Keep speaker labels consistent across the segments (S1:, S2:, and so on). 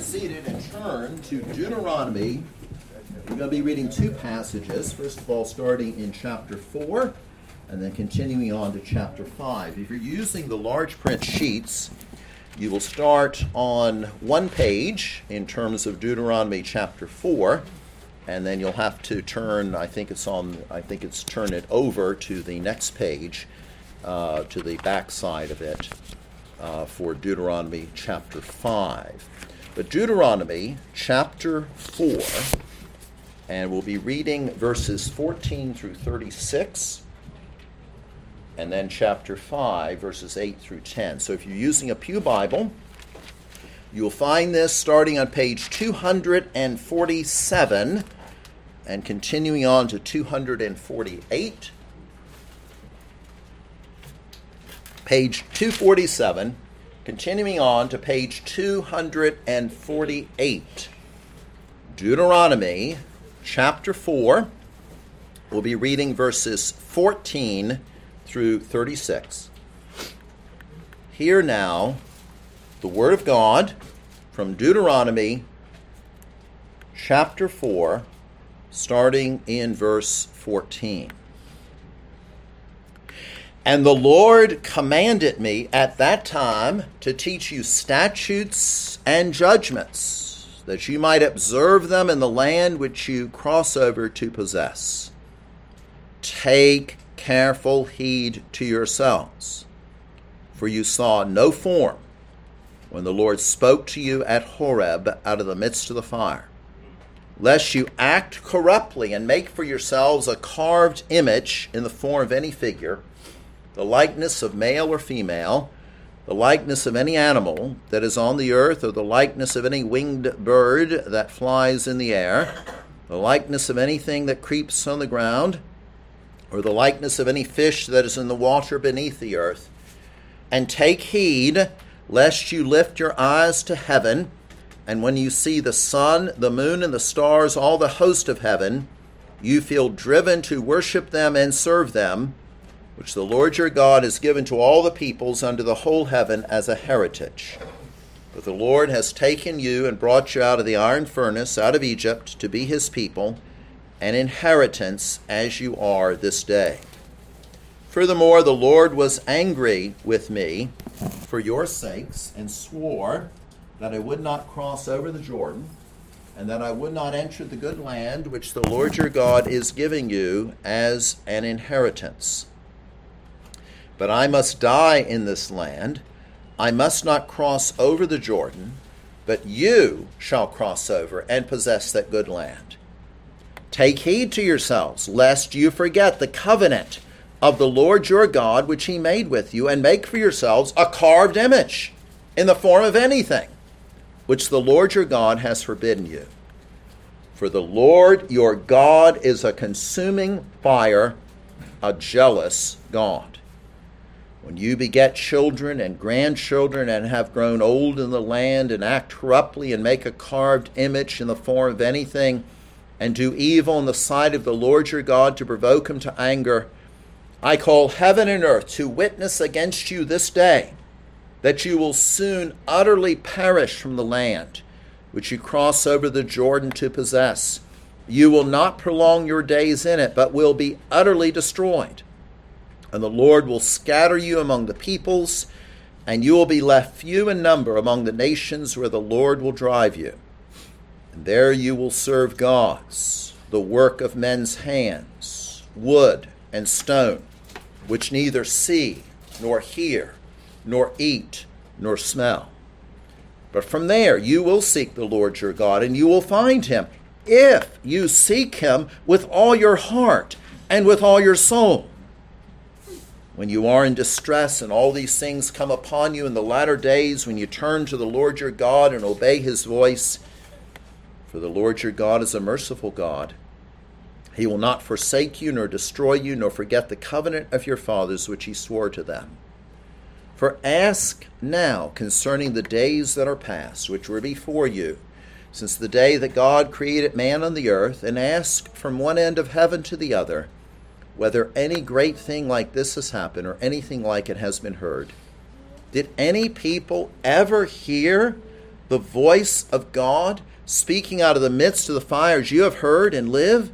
S1: seated and turn to Deuteronomy. We're going to be reading two passages. First of all, starting in chapter 4 and then continuing on to chapter 5. If you're using the large print sheets, you will start on one page in terms of Deuteronomy chapter 4 and then you'll have to turn i think it's on i think it's turn it over to the next page uh, to the back side of it uh, for deuteronomy chapter 5 but Deuteronomy chapter 4, and we'll be reading verses 14 through 36, and then chapter 5, verses 8 through 10. So if you're using a Pew Bible, you'll find this starting on page 247 and continuing on to 248. Page 247 Continuing on to page 248, Deuteronomy chapter 4. We'll be reading verses 14 through 36. Hear now the Word of God from Deuteronomy chapter 4, starting in verse 14. And the Lord commanded me at that time to teach you statutes and judgments, that you might observe them in the land which you cross over to possess. Take careful heed to yourselves, for you saw no form when the Lord spoke to you at Horeb out of the midst of the fire, lest you act corruptly and make for yourselves a carved image in the form of any figure the likeness of male or female, the likeness of any animal that is on the earth, or the likeness of any winged bird that flies in the air, the likeness of anything that creeps on the ground, or the likeness of any fish that is in the water beneath the earth. And take heed lest you lift your eyes to heaven, and when you see the sun, the moon, and the stars, all the host of heaven, you feel driven to worship them and serve them which the Lord your God has given to all the peoples under the whole heaven as a heritage. But the Lord has taken you and brought you out of the iron furnace, out of Egypt, to be his people, an inheritance as you are this day. Furthermore, the Lord was angry with me for your sakes and swore that I would not cross over the Jordan and that I would not enter the good land which the Lord your God is giving you as an inheritance. But I must die in this land. I must not cross over the Jordan, but you shall cross over and possess that good land. Take heed to yourselves, lest you forget the covenant of the Lord your God which he made with you, and make for yourselves a carved image in the form of anything which the Lord your God has forbidden you. For the Lord your God is a consuming fire, a jealous God. When you beget children and grandchildren and have grown old in the land and act corruptly and make a carved image in the form of anything and do evil in the sight of the Lord your God to provoke him to anger, I call heaven and earth to witness against you this day that you will soon utterly perish from the land which you cross over the Jordan to possess. You will not prolong your days in it, but will be utterly destroyed and the Lord will scatter you among the peoples, and you will be left few in number among the nations where the Lord will drive you. And there you will serve gods, the work of men's hands, wood and stone, which neither see, nor hear, nor eat, nor smell. But from there you will seek the Lord your God, and you will find him, if you seek him with all your heart and with all your soul when you are in distress and all these things come upon you in the latter days, when you turn to the Lord your God and obey his voice, for the Lord your God is a merciful God. He will not forsake you, nor destroy you, nor forget the covenant of your fathers which he swore to them. For ask now concerning the days that are past, which were before you, since the day that God created man on the earth, and ask from one end of heaven to the other whether any great thing like this has happened or anything like it has been heard. Did any people ever hear the voice of God speaking out of the midst of the fires you have heard and live?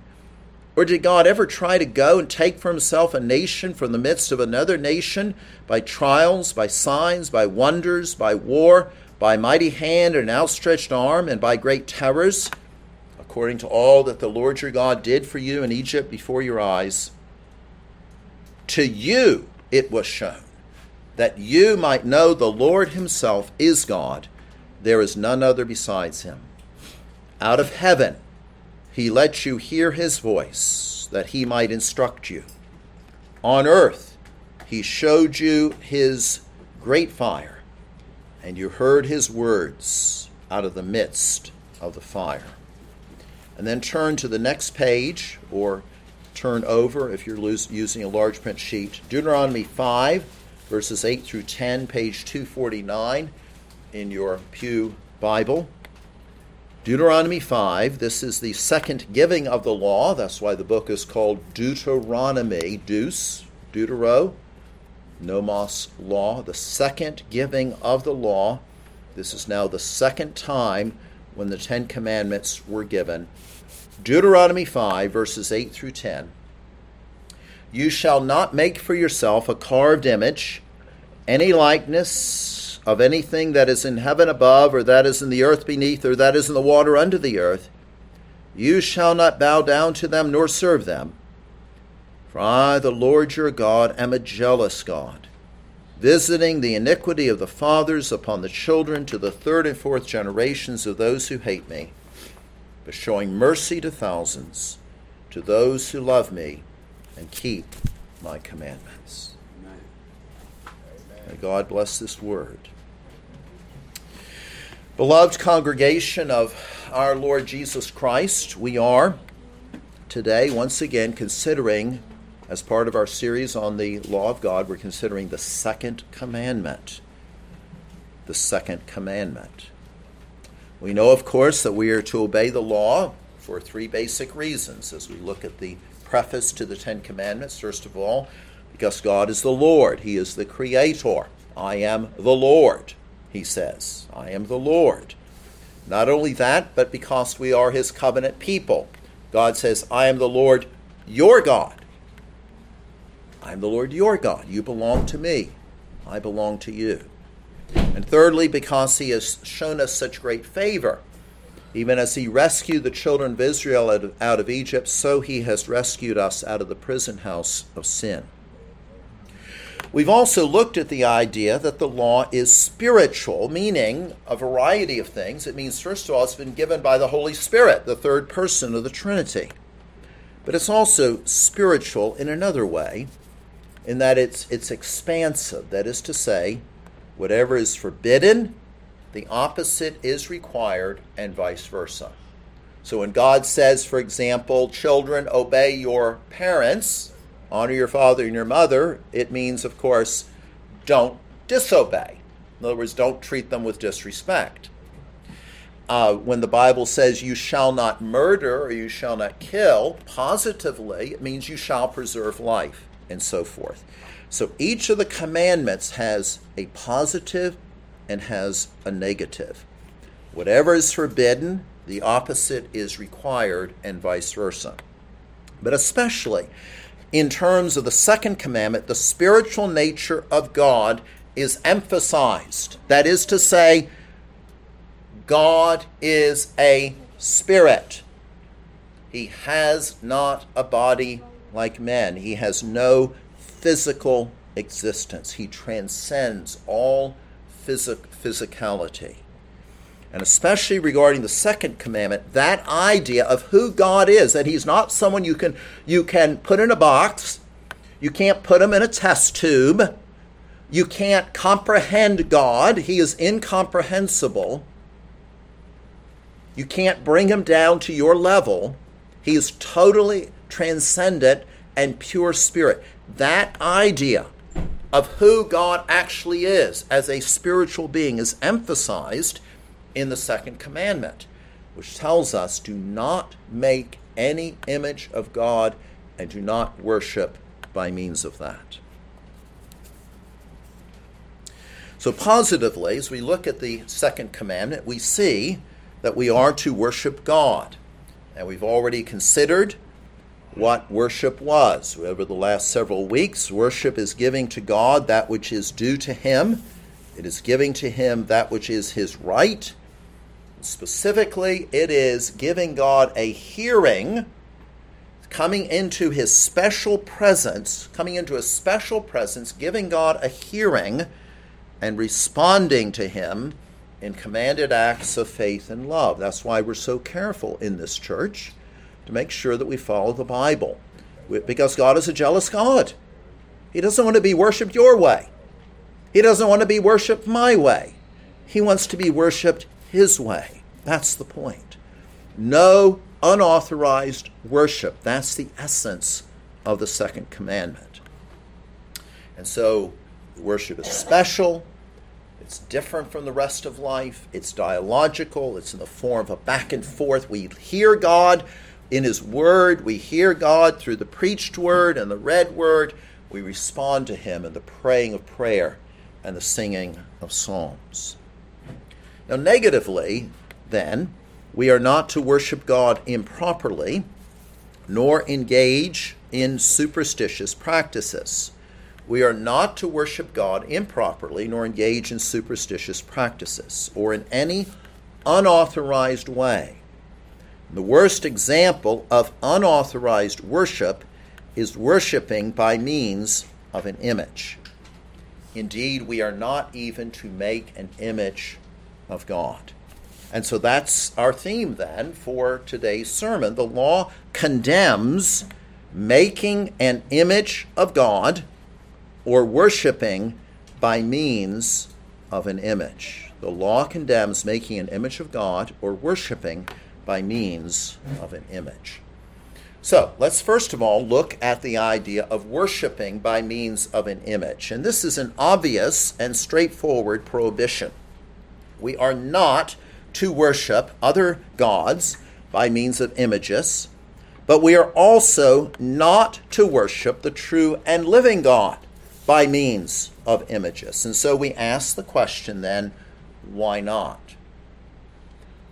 S1: Or did God ever try to go and take for himself a nation from the midst of another nation by trials, by signs, by wonders, by war, by mighty hand and outstretched arm, and by great terrors, according to all that the Lord your God did for you in Egypt before your eyes? To you it was shown that you might know the Lord himself is God. There is none other besides him. Out of heaven, he let you hear his voice, that he might instruct you. On earth, he showed you his great fire, and you heard his words out of the midst of the fire. And then turn to the next page, or turn over if you're using a large print sheet. Deuteronomy 5, verses 8 through 10, page 249 in your Pew Bible. Deuteronomy 5, this is the second giving of the law. That's why the book is called Deuteronomy, Deus, Deutero, Nomos, law, the second giving of the law. This is now the second time when the Ten Commandments were given. Deuteronomy 5, verses 8 through 10. You shall not make for yourself a carved image, any likeness of anything that is in heaven above, or that is in the earth beneath, or that is in the water under the earth, you shall not bow down to them nor serve them. For I, the Lord your God, am a jealous God, visiting the iniquity of the fathers upon the children to the third and fourth generations of those who hate me, but showing mercy to thousands, to those who love me and keep my commandments. May God bless this word. Beloved congregation of our Lord Jesus Christ, we are today once again considering, as part of our series on the law of God, we're considering the second commandment. The second commandment. We know, of course, that we are to obey the law for three basic reasons as we look at the preface to the Ten Commandments. First of all, because God is the Lord, He is the Creator. I am the Lord he says. I am the Lord. Not only that, but because we are his covenant people. God says, I am the Lord your God. I am the Lord your God. You belong to me. I belong to you. And thirdly, because he has shown us such great favor. Even as he rescued the children of Israel out of, Egypt, so he has rescued us out of the prison house of sin. We've also looked at the idea that the law is spiritual, meaning a variety of things. It means, first of all, it's been given by the Holy Spirit, the third person of the Trinity. But it's also spiritual in another way, in that it's, it's expansive. That is to say, whatever is forbidden, the opposite is required, and vice versa. So when God says, for example, children, obey your parents, honor your father and your mother, it means, of course, don't disobey. In other words, don't treat them with disrespect. Uh, when the Bible says you shall not murder or you shall not kill, positively, it means you shall preserve life and so forth. So each of the commandments has a positive and has a negative. Whatever is forbidden, the opposite is required, and vice versa. But especially, in terms of the second commandment, the spiritual nature of God is emphasized. That is to say, God is a spirit. He has not a body like men, he has no physical existence. He transcends all physic- physicality and especially regarding the second commandment, that idea of who God is, that He's not someone you can you can put in a box, you can't put him in a test tube, you can't comprehend God, He is incomprehensible. You can't bring him down to your level. He is totally transcendent and pure spirit. That idea of who God actually is as a spiritual being is emphasized in the second commandment, which tells us do not make any image of God and do not worship by means of that. So, positively, as we look at the second commandment, we see that we are to worship God. And we've already considered what worship was. Over the last several weeks, worship is giving to God that which is due to Him, it is giving to Him that which is His right. Specifically, it is giving God a hearing, coming into His special presence, coming into a special presence, giving God a hearing and responding to Him in commanded acts of faith and love. That's why we're so careful in this church to make sure that we follow the Bible. Because God is a jealous God. He doesn't want to be worshiped your way, He doesn't want to be worshiped my way. He wants to be worshiped His way. That's the point. No unauthorized worship. That's the essence of the second commandment. And so, worship is special. It's different from the rest of life. It's dialogical. It's in the form of a back and forth. We hear God in His Word. We hear God through the preached Word and the read Word. We respond to Him in the praying of prayer and the singing of psalms. Now, negatively, then, we are not to worship God improperly, nor engage in superstitious practices. We are not to worship God improperly nor engage in superstitious practices or in any unauthorized way. The worst example of unauthorized worship is worshiping by means of an image. Indeed, we are not even to make an image of God. And so that's our theme then for today's sermon. The law condemns making an image of God or worshiping by means of an image. The law condemns making an image of God or worshiping by means of an image. So let's first of all look at the idea of worshiping by means of an image. And this is an obvious and straightforward prohibition. We are not to worship other gods by means of images, but we are also not to worship the true and living God by means of images. And so we ask the question then, why not?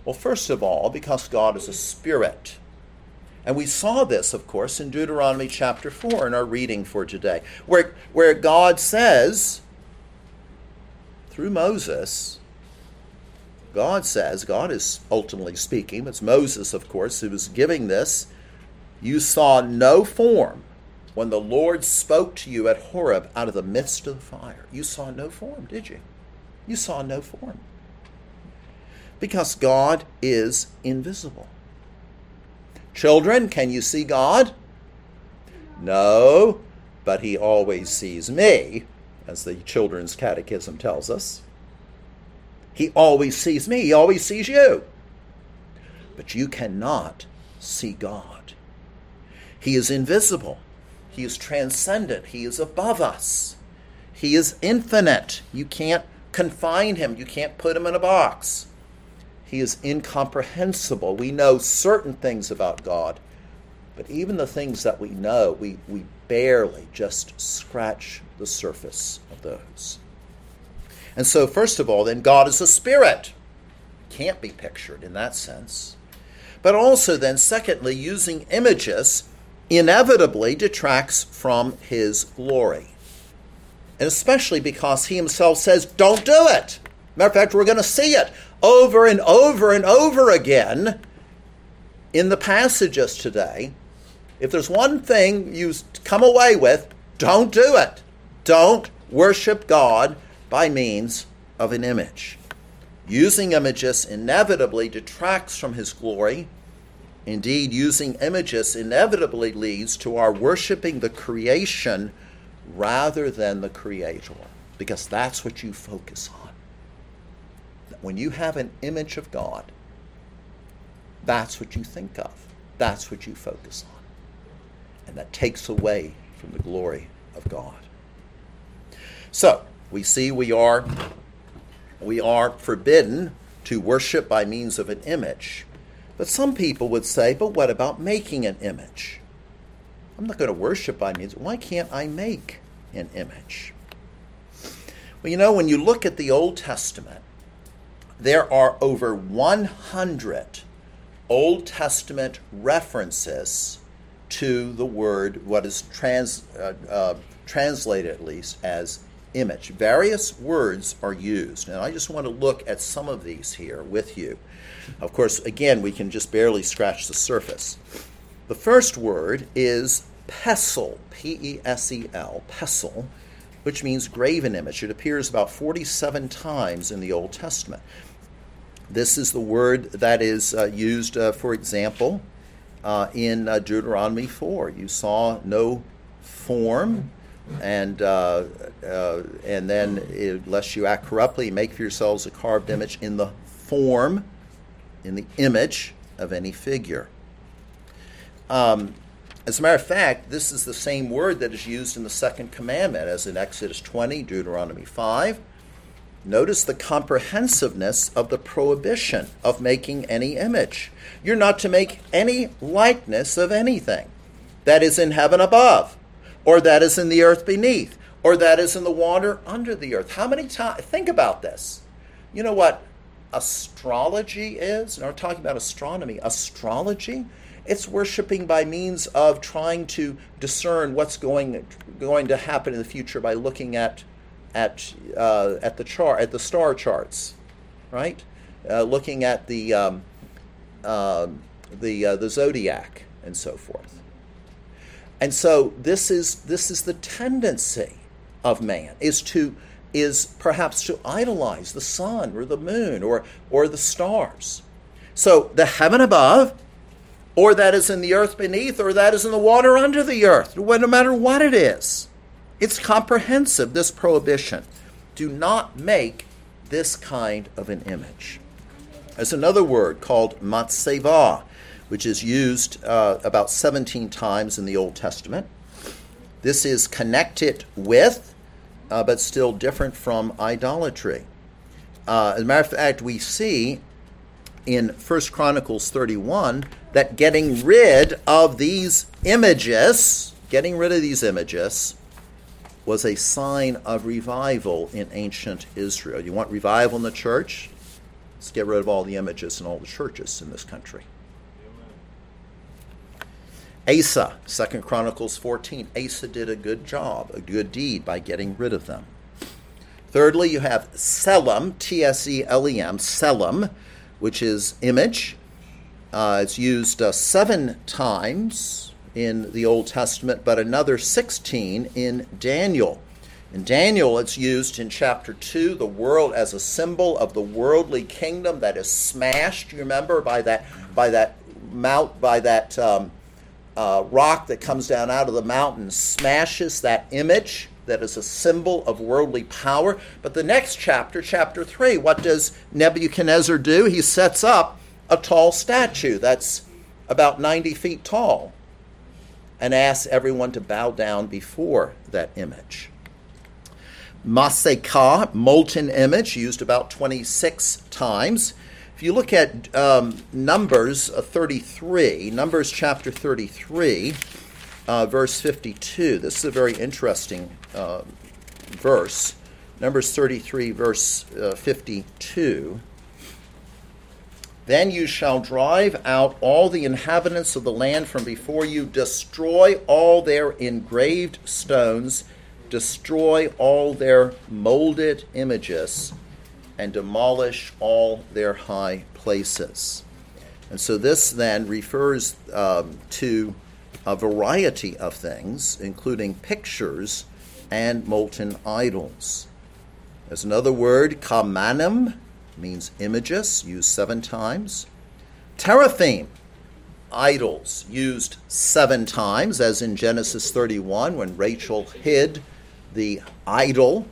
S1: Well, first of all, because God is a spirit. And we saw this, of course, in Deuteronomy chapter 4 in our reading for today, where, where God says, through Moses, God says, God is ultimately speaking, it's Moses, of course, who was giving this. You saw no form when the Lord spoke to you at Horeb out of the midst of the fire. You saw no form, did you? You saw no form. Because God is invisible. Children, can you see God? No, but He always sees me, as the Children's Catechism tells us. He always sees me, He always sees you. But you cannot see God. He is invisible. He is transcendent. He is above us. He is infinite. You can't confine him, you can't put him in a box. He is incomprehensible. We know certain things about God, but even the things that we know, we, we barely just scratch the surface of those. And so, first of all, then, God is a spirit. Can't be pictured in that sense. But also, then, secondly, using images inevitably detracts from his glory. And especially because he himself says, don't do it. Matter of fact, we're going to see it over and over and over again in the passages today. If there's one thing you come away with, don't do it. Don't worship God by means of an image. Using images inevitably detracts from his glory Indeed, using images inevitably leads to our worshiping the creation rather than the Creator, because that's what you focus on. When you have an image of God, that's what you think of, that's what you focus on. And that takes away from the glory of God. So, we see we are we are forbidden to worship by means of an image but some people would say, but what about making an image? I'm not going to worship by means. Why can't I make an image? Well, you know, when you look at the Old Testament, there are over 100 Old Testament references to the word, what is trans, uh, uh, translated at least as image. Various words are used, and I just want to look at some of these here with you. Of course, again, we can just barely scratch the surface. The first word is pesel, P E S E L, pesel, which means graven image. It appears about 47 times in the Old Testament. This is the word that is uh, used, uh, for example, uh, in uh, Deuteronomy 4. You saw no form, and uh, uh, and then, lest you act corruptly, make for yourselves a carved image in the form, in the image of any figure. Um, as a matter of fact, this is the same word that is used in the second commandment as in Exodus 20, Deuteronomy 5. Notice the comprehensiveness of the prohibition of making any image. You're not to make any likeness of anything that is in heaven above, or that is in the earth beneath, or that is in the water under the earth. How many times? Think about this. You know what astrology is? And we're talking about astronomy. Astrology it's worshiping by means of trying to discern what's going going to happen in the future by looking at at uh, at the chart at the star charts, right? Uh, looking at the um, uh, the the zodiac and so forth. And so this is this is the tendency of man is to is perhaps to idolize the sun or the moon or or the stars. So the heaven above or that is in the earth beneath, or that is in the water under the earth, no matter what it is. It's comprehensive, this prohibition. Do not make this kind of an image. There's another word called matseva, which is used uh, about 17 times in the Old Testament. This is connected with, uh, but still different from idolatry. Uh, as a matter of fact, we see in 1 Chronicles 31 that getting rid of these images, getting rid of these images, was a sign of revival in ancient Israel. You want revival in the church? Let's get rid of all the images in all the churches in this country. Asa, 2 Chronicles 14. Asa did a good job, a good deed by getting rid of them. Thirdly, you have Tselem, T S E L E M, Tselem, which is image. Uh, it's used uh, seven times in the Old Testament, but another 16 in Daniel. In Daniel, it's used in chapter 2, the world as a symbol of the worldly kingdom that is smashed, you remember, by that, by that mount, by that um, uh, rock that comes down out of the mountain, smashes that image that is a symbol of worldly power. But the next chapter, chapter 3, what does Nebuchadnezzar do? He sets up a tall statue that's about 90 feet tall and asks everyone to bow down before that image. Maseka, molten image, used about 26 times. If you look at um, Numbers uh, 33, Numbers chapter 33, uh, verse 52. This is a very interesting uh, verse. Numbers 33, verse uh, 52. Then you shall drive out all the inhabitants of the land from before you, destroy all their engraved stones, destroy all their molded images, and demolish all their high places. And so this then refers um, to a variety of things, including pictures and molten idols. There's another word, kamanim, means images, used seven times. Teraphim, idols, used seven times, as in Genesis 31 when Rachel hid the idol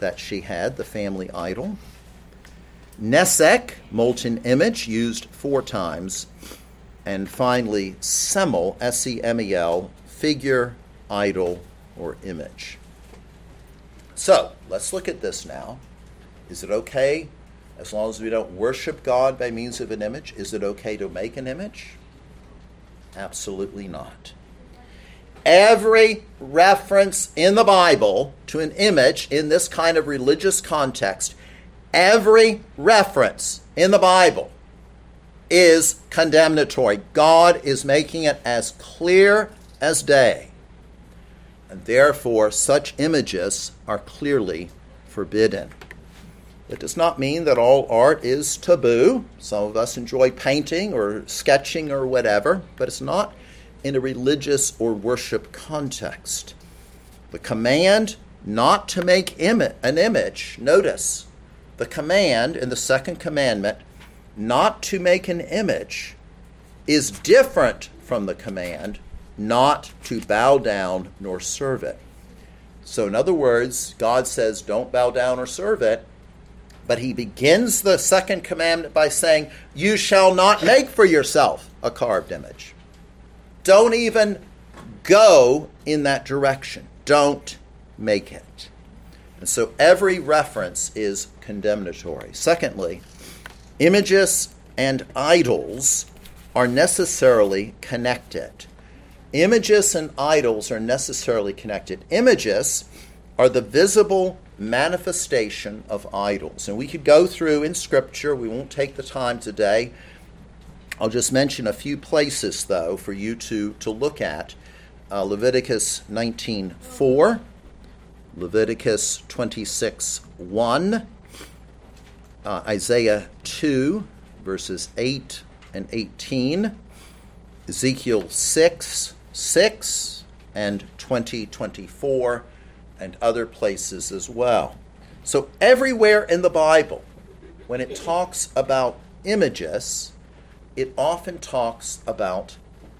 S1: that she had, the family idol. Nesek, molten image, used four times. And finally, semel, S E M E L, figure, idol, or image. So let's look at this now. Is it okay, as long as we don't worship God by means of an image, is it okay to make an image? Absolutely not. every reference in the Bible to an image in this kind of religious context, every reference in the Bible is condemnatory. God is making it as clear as day. And therefore, such images are clearly forbidden. It does not mean that all art is taboo. Some of us enjoy painting or sketching or whatever, but it's not in a religious or worship context. The command not to make Im- an image, notice, the command in the second commandment not to make an image is different from the command not to bow down nor serve it. So, in other words, God says, don't bow down or serve it. But he begins the second commandment by saying, You shall not make for yourself a carved image. Don't even go in that direction. Don't make it. And so every reference is condemnatory. Secondly, images and idols are necessarily connected. Images and idols are necessarily connected. Images are the visible manifestation of idols. And we could go through in Scripture, we won't take the time today. I'll just mention a few places, though, for you to, to look at. Uh, Leviticus 19.4, Leviticus 26 1, uh, Isaiah 2, verses 8 and 18, Ezekiel 6, 6, and 20, 24, and other places as well. So, everywhere in the Bible, when it talks about images, it often talks about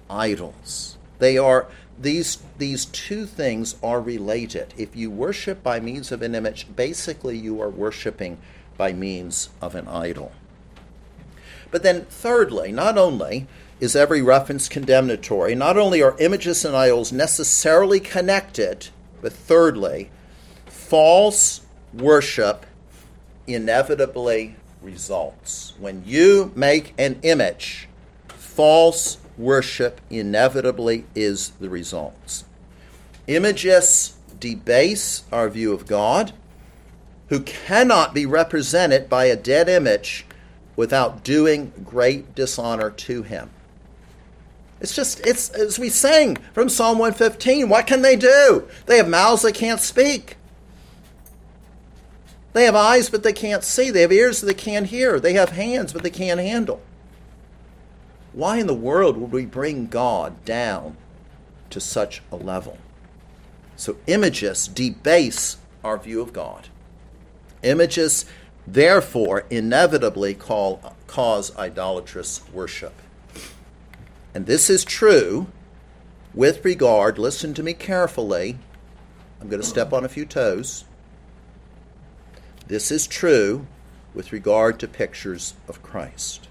S1: idols. They are these these two things are related. If you worship by means of an image, basically you are worshiping by means of an idol. But then thirdly, not only is every reference condemnatory, not only are images and idols necessarily connected, but thirdly, false worship inevitably results. When you make an image, false worship inevitably is the results. Images debase our view of God, who cannot be represented by a dead image without doing great dishonor to him. It's just, it's as we sang from Psalm 115. What can they do? They have mouths they can't speak. They have eyes, but they can't see. They have ears, but they can't hear. They have hands, but they can't handle. Why in the world would we bring God down to such a level? So, images debase our view of God. Images, therefore, inevitably call, cause idolatrous worship. And this is true with regard, listen to me carefully. I'm going to step on a few toes this is true with regard to pictures of Christ.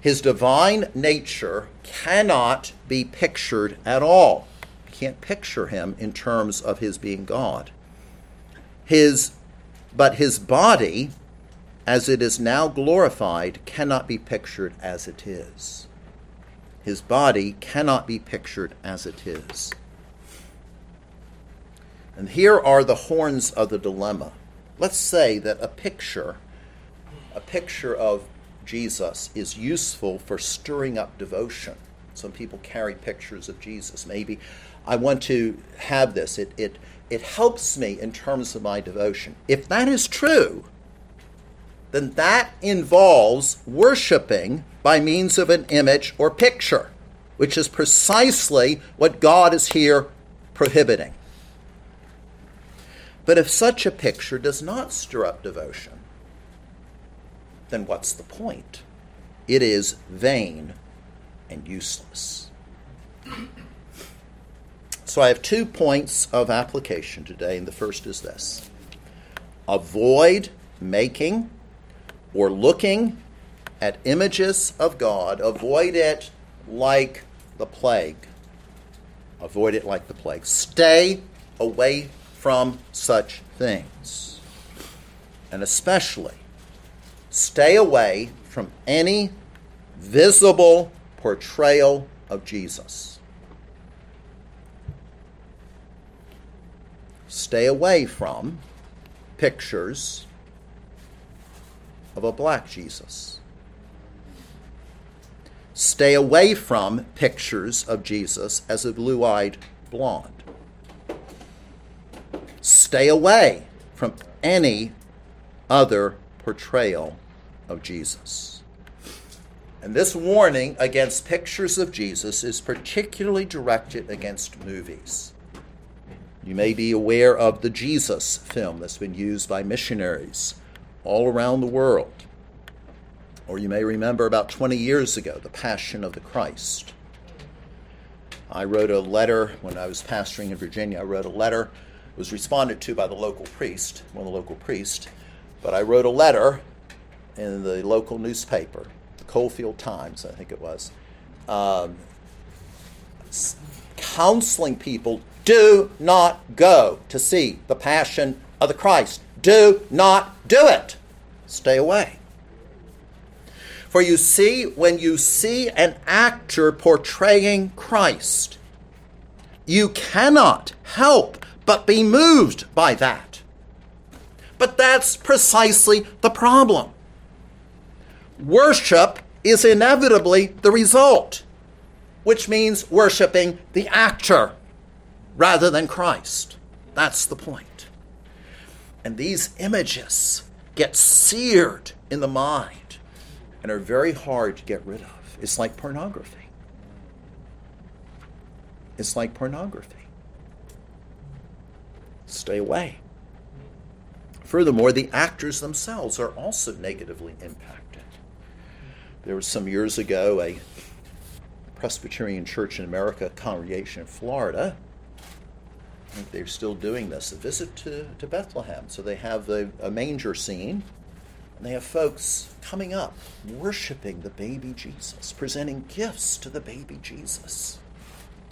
S1: His divine nature cannot be pictured at all. You can't picture him in terms of his being God. His but his body as it is now glorified cannot be pictured as it is. His body cannot be pictured as it is. And here are the horns of the dilemma let's say that a picture, a picture of Jesus is useful for stirring up devotion. Some people carry pictures of Jesus. Maybe I want to have this. It, it, it helps me in terms of my devotion. If that is true, then that involves worshiping by means of an image or picture, which is precisely what God is here prohibiting. But if such a picture does not stir up devotion, then what's the point? It is vain and useless. So I have two points of application today, and the first is this avoid making or looking at images of God, avoid it like the plague. Avoid it like the plague. Stay away from such things. And especially, stay away from any visible portrayal of Jesus. Stay away from pictures of a black Jesus. Stay away from pictures of Jesus as a blue eyed blonde. Stay away from any other portrayal of Jesus. And this warning against pictures of Jesus is particularly directed against movies. You may be aware of the Jesus film that's been used by missionaries all around the world. Or you may remember about 20 years ago, The Passion of the Christ. I wrote a letter when I was pastoring in Virginia. I wrote a letter, was responded to by the local priest, one of the local priests, but I wrote a letter in the local newspaper, the Coalfield Times, I think it was, um, counseling people do not go to see the Passion of the Christ. Do not do it. Stay away. For you see, when you see an actor portraying Christ, you cannot help but be moved by that. But that's precisely the problem. Worship is inevitably the result, which means worshiping the actor rather than Christ. That's the point. And these images get seared in the mind and are very hard to get rid of. It's like pornography. It's like pornography. Stay away. Furthermore, the actors themselves are also negatively impacted. There was some years ago a Presbyterian church in America congregation in Florida. Think they're still doing this, a visit to, to Bethlehem. So they have the, a manger scene, and they have folks coming up, worshiping the baby Jesus, presenting gifts to the baby Jesus,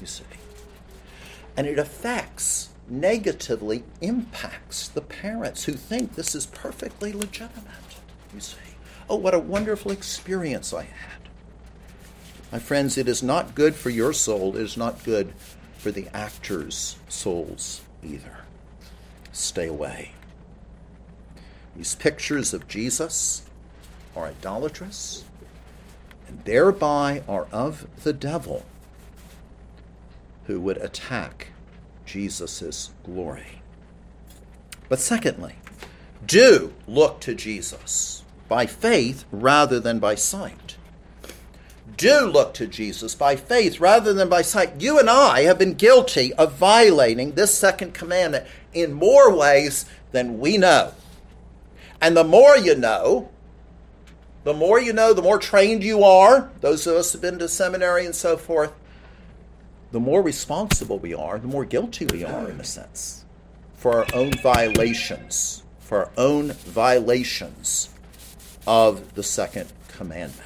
S1: you see. And it affects negatively impacts the parents who think this is perfectly legitimate. You see, oh, what a wonderful experience I had. My friends, it is not good for your soul, it is not good for the actors' souls either. Stay away. These pictures of Jesus are idolatrous and thereby are of the devil who would attack Jesus' glory. But secondly, do look to Jesus by faith rather than by sight. Do look to Jesus by faith rather than by sight. You and I have been guilty of violating this second commandment in more ways than we know. And the more you know, the more you know, the more trained you are. Those of us who have been to seminary and so forth, the more responsible we are, the more guilty we are, in a sense, for our own violations, for our own violations of the second commandment.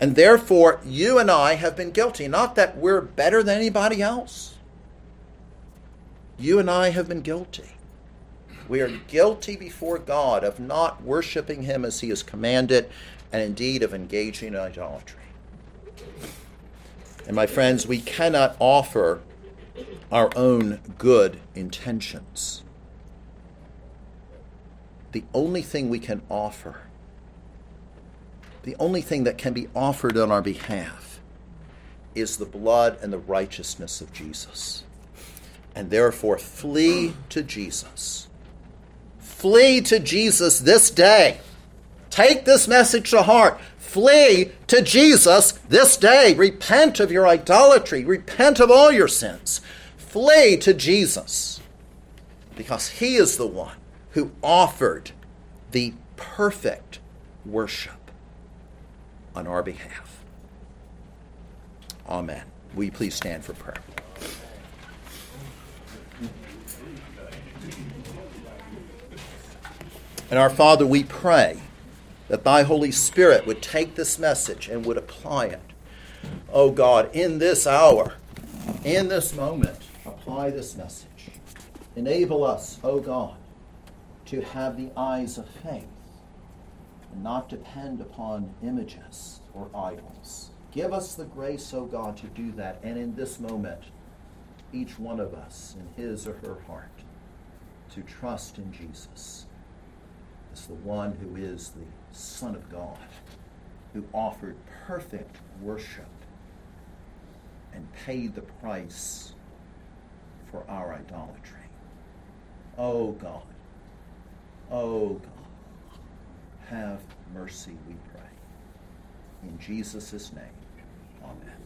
S1: And therefore, you and I have been guilty. Not that we're better than anybody else. You and I have been guilty. We are guilty before God of not worshiping Him as He has commanded, and indeed of engaging in idolatry. And my friends, we cannot offer our own good intentions. The only thing we can offer, the only thing that can be offered on our behalf, is the blood and the righteousness of Jesus. And therefore, flee to Jesus. Flee to Jesus this day. Take this message to heart. Flee to Jesus this day. Repent of your idolatry. Repent of all your sins. Flee to Jesus because He is the one who offered the perfect worship on our behalf. Amen. Will you please stand for prayer? And our Father, we pray that thy Holy Spirit would take this message and would apply it. Oh God, in this hour, in this moment, apply this message. Enable us, oh God, to have the eyes of faith not depend upon images or idols. Give us the grace, oh God, to do that. And in this moment, each one of us in his or her heart to trust in Jesus as the one who is the Son of God, who offered perfect worship and paid the price for our idolatry. Oh God, oh God, have mercy, we pray. In Jesus' name, amen.